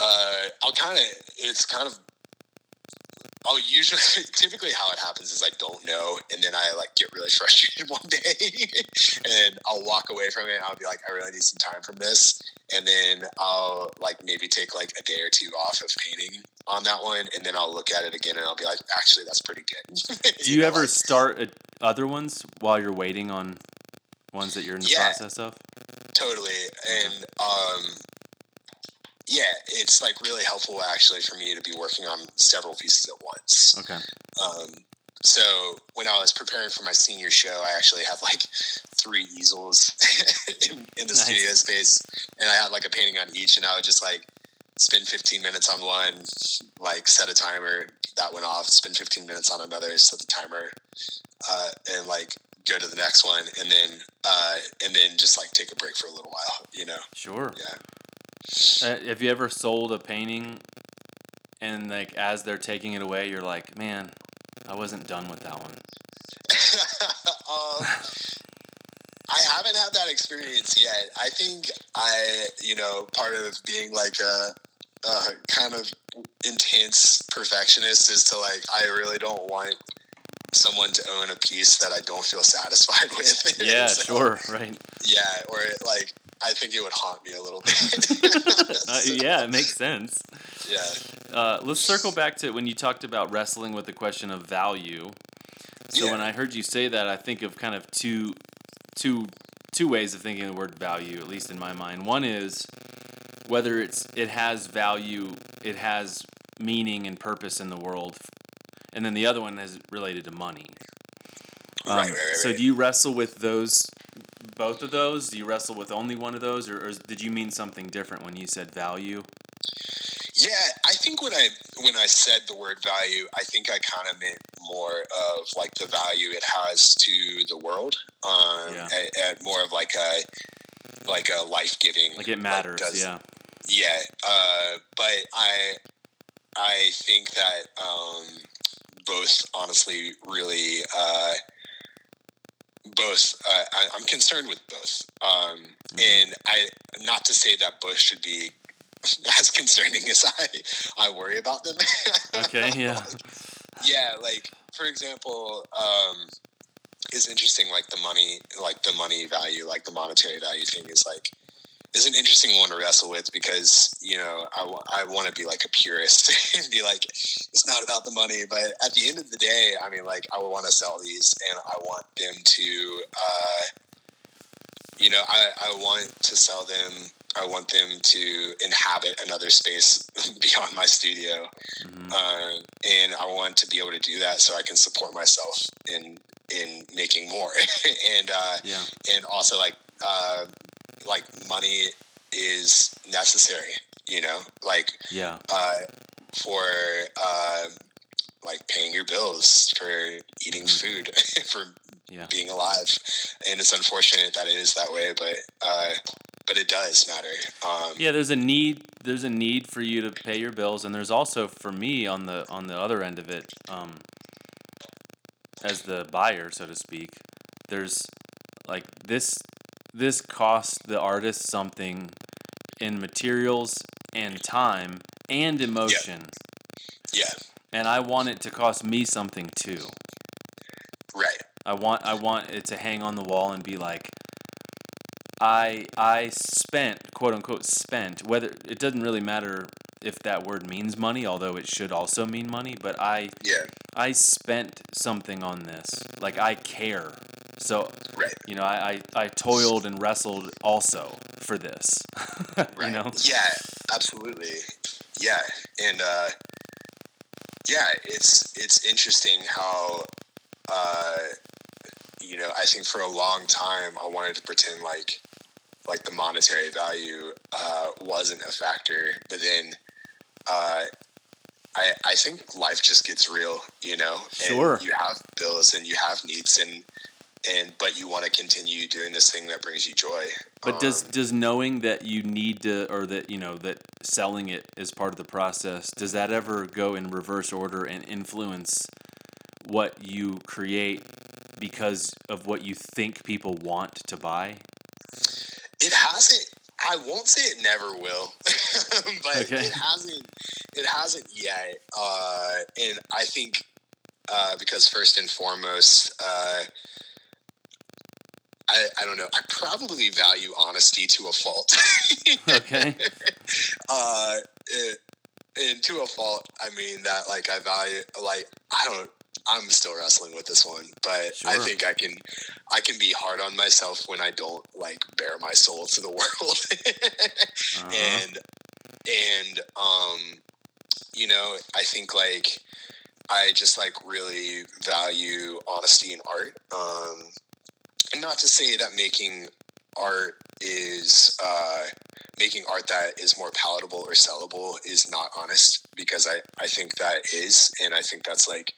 Speaker 2: uh, I'll kind of it's kind of I'll usually [laughs] typically how it happens is I don't know, and then I like get really [laughs] frustrated one day, [laughs] and I'll walk away from it. I'll be like, I really need some time from this, and then I'll like maybe take like a day or two off of painting on that one, and then I'll look at it again, and I'll be like, actually, that's pretty good.
Speaker 1: Do you
Speaker 2: know,
Speaker 1: ever
Speaker 2: like-
Speaker 1: start other ones while you're waiting on ones that you're in the
Speaker 2: Yeah.
Speaker 1: process of?
Speaker 2: totally and um yeah it's like really helpful actually for me to be working on several pieces at once
Speaker 1: Okay.
Speaker 2: um so when i was preparing for my senior show i actually had like three easels [laughs] in, in the
Speaker 1: Nice.
Speaker 2: studio space and i had like a painting on each and i would just like spend 15 minutes on one like set a timer that went off spend 15 minutes on another set the timer uh, and like go to the next one and then uh, and then just like take a break for a little while you know
Speaker 1: Sure.
Speaker 2: yeah
Speaker 1: Uh, have you ever sold a painting and like as they're taking it away, you're like, man, I wasn't done with that one. [laughs]
Speaker 2: um, I haven't had that experience yet. I think I, you know, part of being like a, a kind of intense perfectionist is to like, I really don't want someone to own a piece that I don't feel satisfied [laughs] with.
Speaker 1: Yeah, [laughs]
Speaker 2: So,
Speaker 1: sure, right.
Speaker 2: Yeah, or it, like, I think it would haunt me a little bit. [laughs]
Speaker 1: Uh, yeah, it makes sense.
Speaker 2: yeah.
Speaker 1: Uh, let's circle back to when you talked about wrestling with the question of value. So
Speaker 2: Yeah.
Speaker 1: when I heard you say that, I think of kind of two, two, two ways of thinking of the word value, at least in my mind. One is whether it's it has value, it has meaning and purpose in the world, and then the other one is related to money. Um,
Speaker 2: Right, right, right,
Speaker 1: So do you wrestle with those, both of those? Do you wrestle with only one of those, or, or did you mean something different when you said value?
Speaker 2: Yeah, I think when I when I said the word value, I think I kind of meant more of like the value it has to the world, um,
Speaker 1: Yeah.
Speaker 2: at, at more of like a like a life giving,
Speaker 1: Like it matters, yeah.
Speaker 2: yeah. Uh, but I I think that um, both honestly really uh, both uh, I, I'm concerned with both, um, and I not to say that both should be [laughs] as concerning as I I worry about them. [laughs]
Speaker 1: Okay, yeah.
Speaker 2: yeah, like for example, um, it's interesting. Like the money, like the money value, like the monetary value thing is like is an interesting one to wrestle with because you know I wa- I want to be like a purist [laughs] and be like it's not about the money, but at the end of the day, I mean like I want to sell these and I want them to, uh, you know, I I want to sell them. I want them to inhabit another space [laughs] beyond my studio
Speaker 1: Mhm.
Speaker 2: uh, and I want to be able to do that so I can support myself in in making more, [laughs] and uh,
Speaker 1: Yeah.
Speaker 2: and also like uh, like money is necessary, you know, like
Speaker 1: Yeah.
Speaker 2: uh, for uh, like paying your bills, for eating food, [laughs] for
Speaker 1: Yeah.
Speaker 2: being alive, and it's unfortunate that it is that way, but uh, but it does matter. Um,
Speaker 1: Yeah, there's a need. There's a need for you to pay your bills, and there's also for me on the on the other end of it, um, as the buyer, so to speak. There's like this. This costs the artist something in materials and time and emotion,
Speaker 2: yeah,
Speaker 1: and I want it to cost me something too.
Speaker 2: right.
Speaker 1: I want I want it to hang on the wall and be like I I spent quote unquote spent whether it doesn't really matter if that word means money although it should also mean money but I
Speaker 2: Yeah,
Speaker 1: I spent something on this. Like I care. So
Speaker 2: right.
Speaker 1: you know I I, I toiled and wrestled also for this [laughs] you know?
Speaker 2: Yeah, absolutely. Yeah, and uh, yeah, it's it's interesting how uh, you know I think for a long time I wanted to pretend like like the monetary value uh, wasn't a factor, but then uh, I I think life just gets real, you know. And
Speaker 1: Sure.
Speaker 2: you have bills and you have needs and and but you want to continue doing this thing that brings you joy.
Speaker 1: But does
Speaker 2: Um,
Speaker 1: does knowing that you need to, or that you know that selling it is part of the process, does that ever go in reverse order and influence what you create because of what you think people want to buy?
Speaker 2: It hasn't. I won't say it never will, [laughs] but
Speaker 1: Okay.
Speaker 2: it hasn't. It hasn't yet. Uh, and I think uh, because first and foremost, uh, I I don't know. I probably value honesty to a fault. [laughs]
Speaker 1: Okay.
Speaker 2: uh, it, and to a fault, I mean that like I value like I don't. I'm still wrestling with this one, but I think I can I can be hard on myself when I don't like bare my soul to the [laughs] world.
Speaker 1: Uh-huh.
Speaker 2: And and um you know, I think like I just like really value honesty in art. Um and not to say that making art is uh making art that is more palatable or sellable is not honest because I, I think that is and I think that's like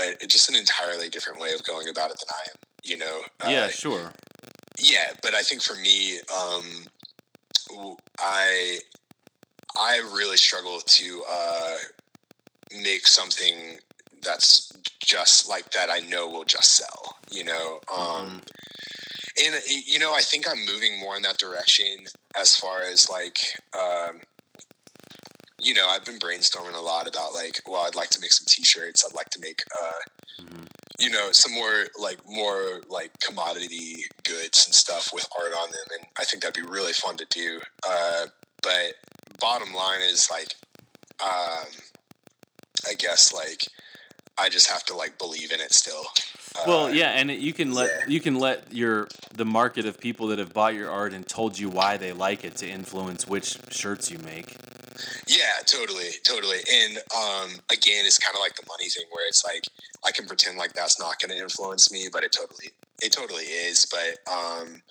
Speaker 2: a, just an entirely different way of going about it than I am you know
Speaker 1: yeah,
Speaker 2: Uh,
Speaker 1: sure.
Speaker 2: yeah but I think for me um I I really struggle to uh make something that's just like that I know will just sell you know um and uh, you know i think i'm moving more in that direction as far as like um you know i've been brainstorming a lot about like well i'd like to make some t-shirts i'd like to make uh
Speaker 1: Mhm.
Speaker 2: you know some more like more like commodity goods and stuff with art on them and i think that'd be really fun to do uh but bottom line is like um i guess like i just have to like believe in it still
Speaker 1: Well,
Speaker 2: Uh,
Speaker 1: yeah, and you can let
Speaker 2: yeah.
Speaker 1: you can let your the market of people that have bought your art and told you why they like it to influence which shirts you make.
Speaker 2: Yeah, totally, totally. And um, again, it's kind of like the money thing, where it's like I can pretend like that's not going to influence me, but it totally, it totally is. But um,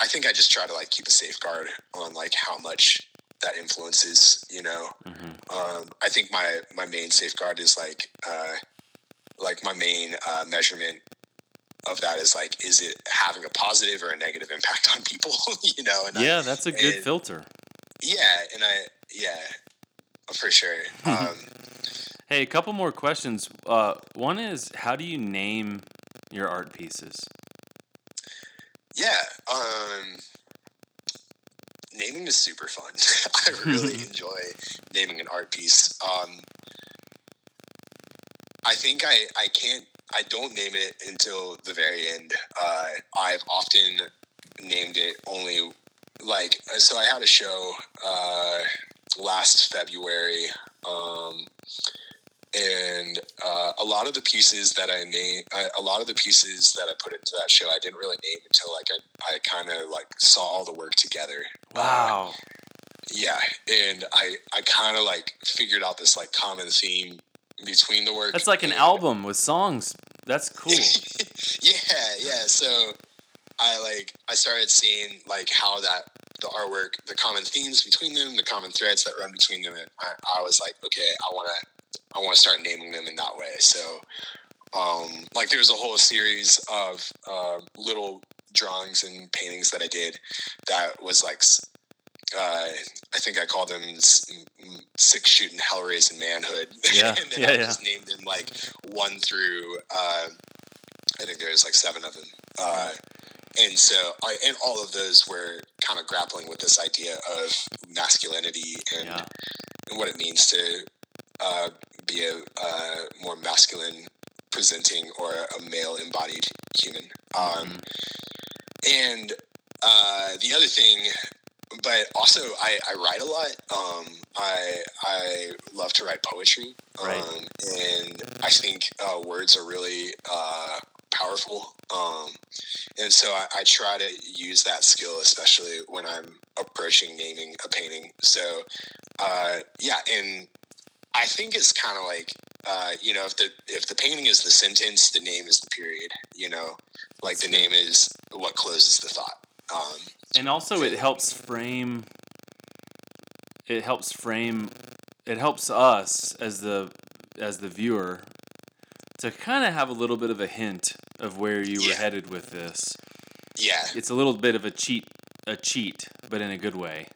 Speaker 2: I think I just try to like keep a safeguard on like how much that influences. You know,
Speaker 1: hmm
Speaker 2: um, I think my my main safeguard is like uh, like my main uh, measurement of that is like is it having a positive or a negative impact on people? [laughs] you know, and I-
Speaker 1: Yeah, that's a good
Speaker 2: and-
Speaker 1: filter.
Speaker 2: yeah, and I yeah, for sure. [laughs] Um,
Speaker 1: Hey, a couple more questions. Uh, one is, how do you name your art pieces?
Speaker 2: yeah, um, naming is super fun. [laughs] I really [laughs] enjoy naming an art piece. Um, I think I I can't I don't name it until the very end. Uh, I've often named it only like so. I had a show uh, last February. Um, and uh, a lot of the pieces that I named, a lot of the pieces that I put into that show, I didn't really name until like I, I kind of like saw all the work together. Uh,
Speaker 1: Wow.
Speaker 2: yeah, and I I kind of like figured out this like common theme between the work.
Speaker 1: That's like an
Speaker 2: and-
Speaker 1: album with songs. That's cool. [laughs]
Speaker 2: yeah, yeah. So I like I started seeing like how that the artwork, the common themes between them, the common threads that run between them, and I, I was like, okay, I want to I want to start naming them in that way. So um, like there's a whole series of uh, little drawings and paintings that I did that was like. Uh, I think I called them six shooting hell raising manhood. [laughs]
Speaker 1: Yeah,
Speaker 2: and then
Speaker 1: yeah,
Speaker 2: I
Speaker 1: yeah.
Speaker 2: just named them like one through uh, I think there's like seven of them. Uh, and so, I, and all of those were kind of grappling with this idea of masculinity and,
Speaker 1: Yeah.
Speaker 2: and what it means to uh, be a uh, more masculine presenting or a male embodied human. Um, and uh, the other thing, but also I, I write a lot. Um, I I love to write poetry,
Speaker 1: Right.
Speaker 2: um, and I think uh, words are really uh, powerful. Um, and so I, I try to use that skill, especially when I'm approaching naming a painting. So uh, yeah, and I think it's kind of like uh, you know if the if the painting is the sentence, the name is the period. You know, like the name is what closes the thought. Um,
Speaker 1: and also it helps frame it helps frame it helps us as the as the viewer to kind of have a little bit of a hint of where you were headed with this
Speaker 2: yeah,
Speaker 1: it's a little bit of a cheat a cheat but in a good way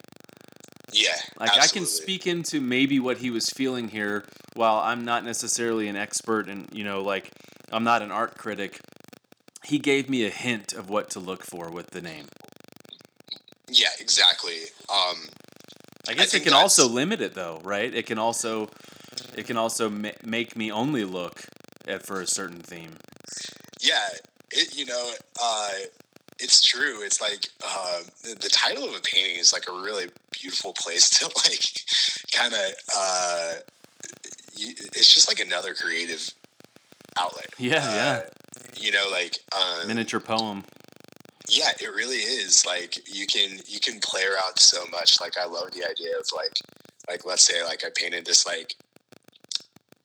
Speaker 2: yeah.
Speaker 1: like i can speak into maybe what he was feeling here while i'm not necessarily an expert and you know like i'm not an art critic he gave me a hint of what to look for with the name
Speaker 2: Yeah, exactly. Um,
Speaker 1: I guess it
Speaker 2: think
Speaker 1: can also limit it though, right? It can also it can also ma- make me only look for a certain theme.
Speaker 2: yeah, it, you know, uh, it's true. It's like uh, the, the title of a painting is like a really beautiful place [laughs] to like kind of. Uh, it's just like another creative outlet.
Speaker 1: Yeah,
Speaker 2: Uh,
Speaker 1: yeah.
Speaker 2: You know, like um,
Speaker 1: Miniature poem.
Speaker 2: yeah, it really is. Like you can you can play around so much. Like I love the idea of like like let's say like I painted this like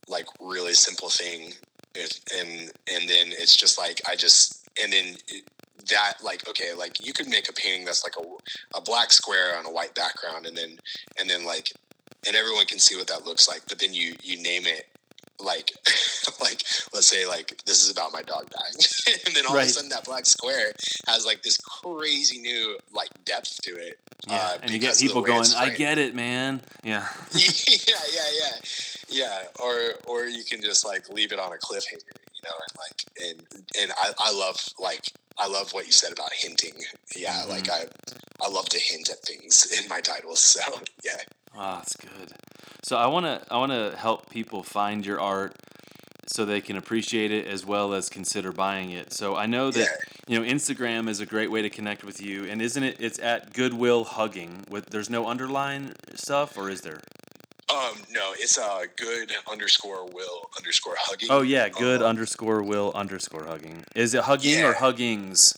Speaker 2: like really simple thing, if- and and then it's just like I just and then. It, that like okay like you could make a painting that's like a, a black square on a white background and then and then like and everyone can see what that looks like but then you you name it like [laughs] like let's say like this is about my dog dying [laughs] and then all
Speaker 1: Right.
Speaker 2: of a sudden that black square has like this crazy new like depth to it
Speaker 1: Yeah,
Speaker 2: uh,
Speaker 1: and you get
Speaker 2: because of the
Speaker 1: people going, "I get it, man." Yeah. [laughs]
Speaker 2: yeah yeah yeah yeah or or you can just like leave it on a cliffhanger you know and like and and I, I love like I love what you said about hinting yeah
Speaker 1: Mhm.
Speaker 2: like I I love to hint at things [laughs] in my titles so yeah
Speaker 1: Ah, that's good. So I want to I want to help people find your art so they can appreciate it as well as consider buying it. So I know that
Speaker 2: Yeah.
Speaker 1: you know Instagram is a great way to connect with you, and isn't it? It's at Goodwill Hugging. With there's no underline stuff, or is there?
Speaker 2: Um, no, it's uh good underscore will underscore hugging.
Speaker 1: Oh yeah, good
Speaker 2: Um,
Speaker 1: underscore will underscore hugging. Is it hugging or huggings?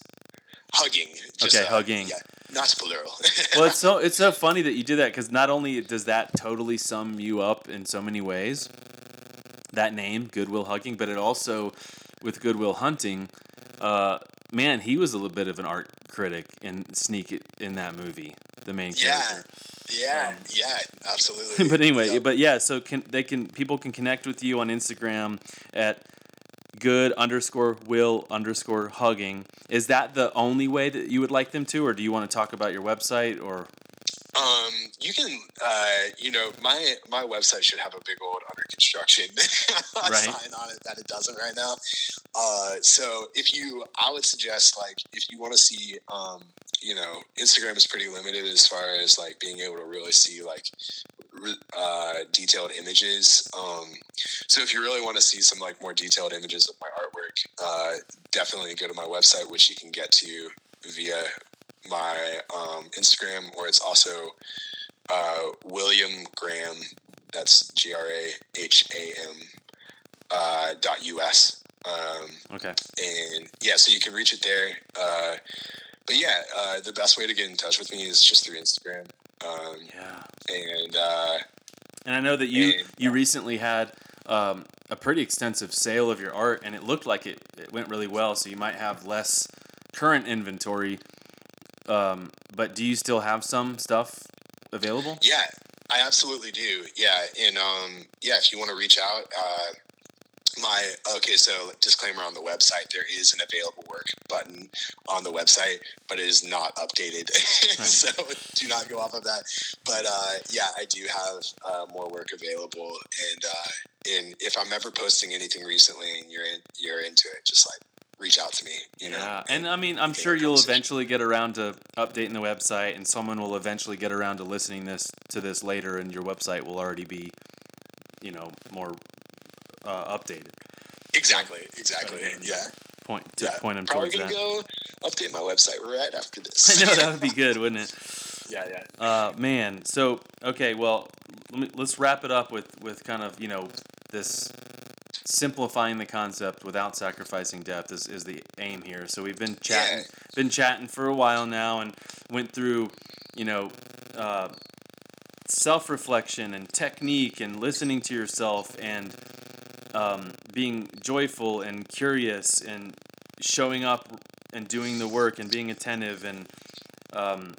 Speaker 2: hugging.
Speaker 1: Okay, hugging.
Speaker 2: Yeah, not plural. [laughs]
Speaker 1: Well, it's so it's so funny that you did that because not only does that totally sum you up in so many ways, that name Goodwill Hugging, but it also with Goodwill Hunting, uh, man, he was a little bit of an art critic and sneak in that movie, the main
Speaker 2: yeah,
Speaker 1: character.
Speaker 2: yeah, yeah, yeah, absolutely. [laughs]
Speaker 1: but anyway,
Speaker 2: Yeah.
Speaker 1: but yeah, so can they can people can connect with you on Instagram at good underscore will underscore hugging. Is that the only way that you would like them to, or do you want to talk about your website or?
Speaker 2: Um, you can, uh, you know, my my website should have a big old under construction [laughs]
Speaker 1: Right.
Speaker 2: sign on it that it doesn't right now. Uh, so if you, I would suggest like if you want to see, um, you know, Instagram is pretty limited as far as like being able to really see like uh, detailed images. Um, so if you really want to see some like more detailed images of my artwork, uh, definitely go to my website, which you can get to via my um, Instagram, or it's also uh, William Graham. That's G R A H A M uh, dot U S. Um,
Speaker 1: Okay.
Speaker 2: and yeah, so you can reach it there. Uh, but yeah, uh, the best way to get in touch with me is just through Instagram. Um,
Speaker 1: Yeah.
Speaker 2: and uh,
Speaker 1: And I know that you
Speaker 2: And-
Speaker 1: you recently had um, a pretty extensive sale of your art, and it looked like it, it went really well. So you might have less current inventory. Um, but do you still have some stuff available?
Speaker 2: yeah, I absolutely do. Yeah, and um, yeah, if you want to reach out, uh, my okay. So disclaimer on the website: there is an available work button on the website, but it is not updated. [laughs] so do not go off of that. But uh, yeah, I do have uh, more work available, and uh, and if I'm ever posting anything recently and you're in, you're into it, just like reach out to me. You know.
Speaker 1: Yeah, and I mean, I'm sure you'll eventually get around to updating the website, and someone will eventually get around to listening this to this later, and your website will already be, you know, more uh, updated.
Speaker 2: Exactly. Exactly.
Speaker 1: Okay.
Speaker 2: Yeah.
Speaker 1: Point to
Speaker 2: Yeah.
Speaker 1: point them
Speaker 2: Probably gonna
Speaker 1: that.
Speaker 2: go update my website right after this. [laughs]
Speaker 1: I know that would be good, wouldn't it? [laughs]
Speaker 2: yeah. Yeah.
Speaker 1: Uh, man, so okay, well, let me, let's wrap it up with with kind of you know this simplifying the concept without sacrificing depth is, is the aim here. So we've been chatting,
Speaker 2: Yeah.
Speaker 1: been chatting for a while now, and went through you know uh, self reflection and technique and listening to yourself and um, being joyful and curious and showing up and doing the work and being attentive and um,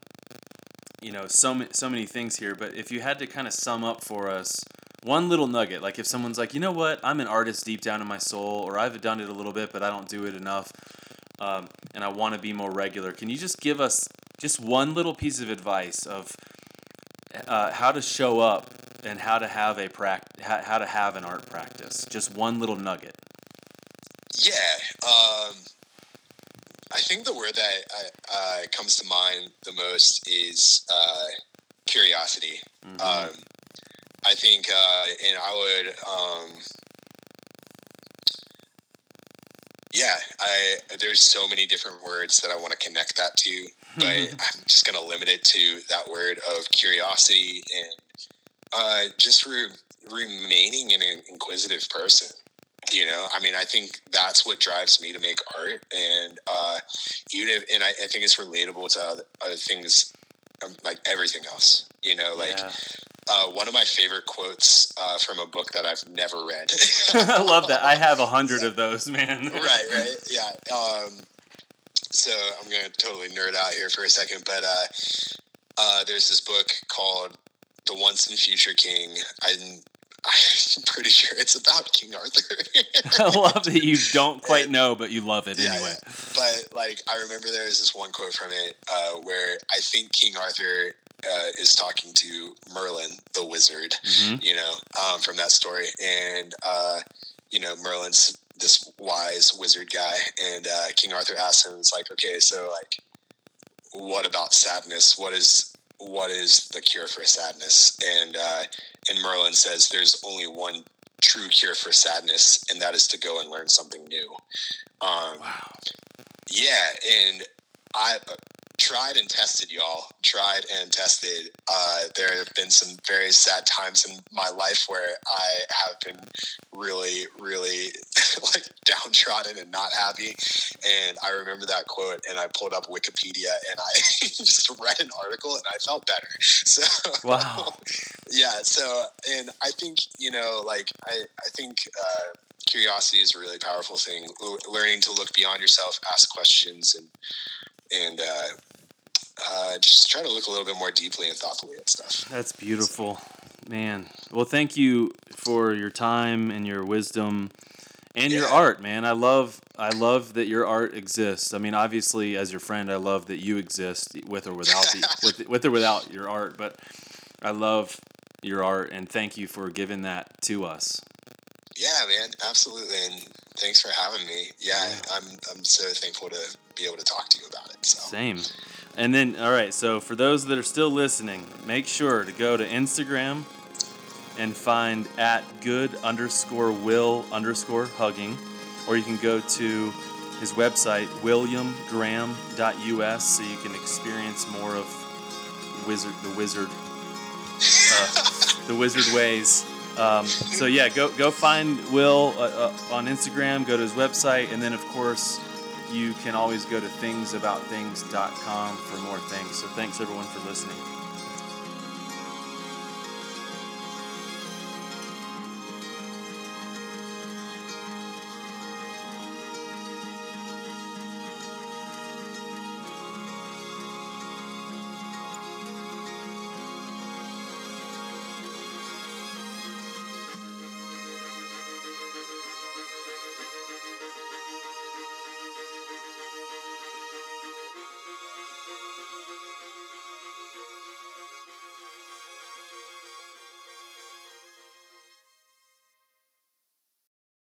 Speaker 1: you know so so many things here but if you had to kind of sum up for us one little nugget like if someone's like you know what i'm an artist deep down in my soul or i've done it a little bit but i don't do it enough um, and i want to be more regular can you just give us just one little piece of advice of uh, how to show up and how to have a prac- how, how to have an art practice just one little nugget
Speaker 2: Yeah. Um, I think the word that uh, comes to mind the most is uh, curiosity.
Speaker 1: Mhm.
Speaker 2: Um, I think, uh, and I would, um, yeah, I there's so many different words that I want to connect that to, [laughs] but I'm just gonna limit it to that word of curiosity and uh, just re- remaining an inquisitive person. You know, I mean, I think that's what drives me to make art, and uh, even if, and I, I think it's relatable to other, other things, um, like everything else. You know, like
Speaker 1: Yeah.
Speaker 2: Uh, one of my favorite quotes uh, from a book that I've never read. [laughs]
Speaker 1: i love that i have a hundred of [laughs] those man
Speaker 2: right, right, yeah. Um, so I'm gonna totally nerd out here for a second, but uh, uh, there's this book called "The Once and Future King." I'm, [laughs] I'm pretty sure it's about King Arthur.
Speaker 1: I love that you don't quite know, but you love it
Speaker 2: Yeah,
Speaker 1: anyway.
Speaker 2: but like I remember there was this one quote from it uh, where I think King Arthur uh, is talking to Merlin, the wizard,
Speaker 1: Mhm.
Speaker 2: you know, um, from that story, and uh, you know Merlin's this wise wizard guy, and uh, King Arthur asks him, "It's like, okay, so like, what about sadness? What is what is the cure for sadness?" And uh, and Merlin says, "There's only one." True cure for sadness, and that is to go and learn something new. Um,
Speaker 1: Wow.
Speaker 2: yeah, and I tried and tested, y'all. Tried and tested. Uh, there have been some very sad times in my life where I have been really, really [laughs] like downtrodden and not happy. And I remember that quote, and I pulled up Wikipedia and I [laughs] just read an article, and I felt better. [laughs] So
Speaker 1: wow,
Speaker 2: yeah. So, and I think you know, like I, I think. Uh, curiosity is a really powerful thing. learning to look beyond yourself, ask questions, and and uh, uh, just try to look a little bit more deeply and thoughtfully at stuff.
Speaker 1: That's beautiful, man. Well, thank you for your time and your wisdom and yeah. your art, man. I love I love that your art exists. I mean, obviously, as your friend, I love that you exist with or without the, [laughs] with with or without your art. But I love your art, and thank you for giving that to us.
Speaker 2: Yeah, man, absolutely, and thanks for having me. Yeah, I'm I'm so thankful to be able to talk to you about it. So.
Speaker 1: Same. And then, all right. So for those that are still listening, make sure to go to Instagram and find at good underscore will underscore hugging, or you can go to his website williamgraham.us so you can experience more of wizard the wizard uh, [laughs] the wizard ways um, so yeah, go go find Will uh, uh, on Instagram. Go to his website, and then of course you can always go to thingsaboutthings.com for more things. So thanks everyone for listening.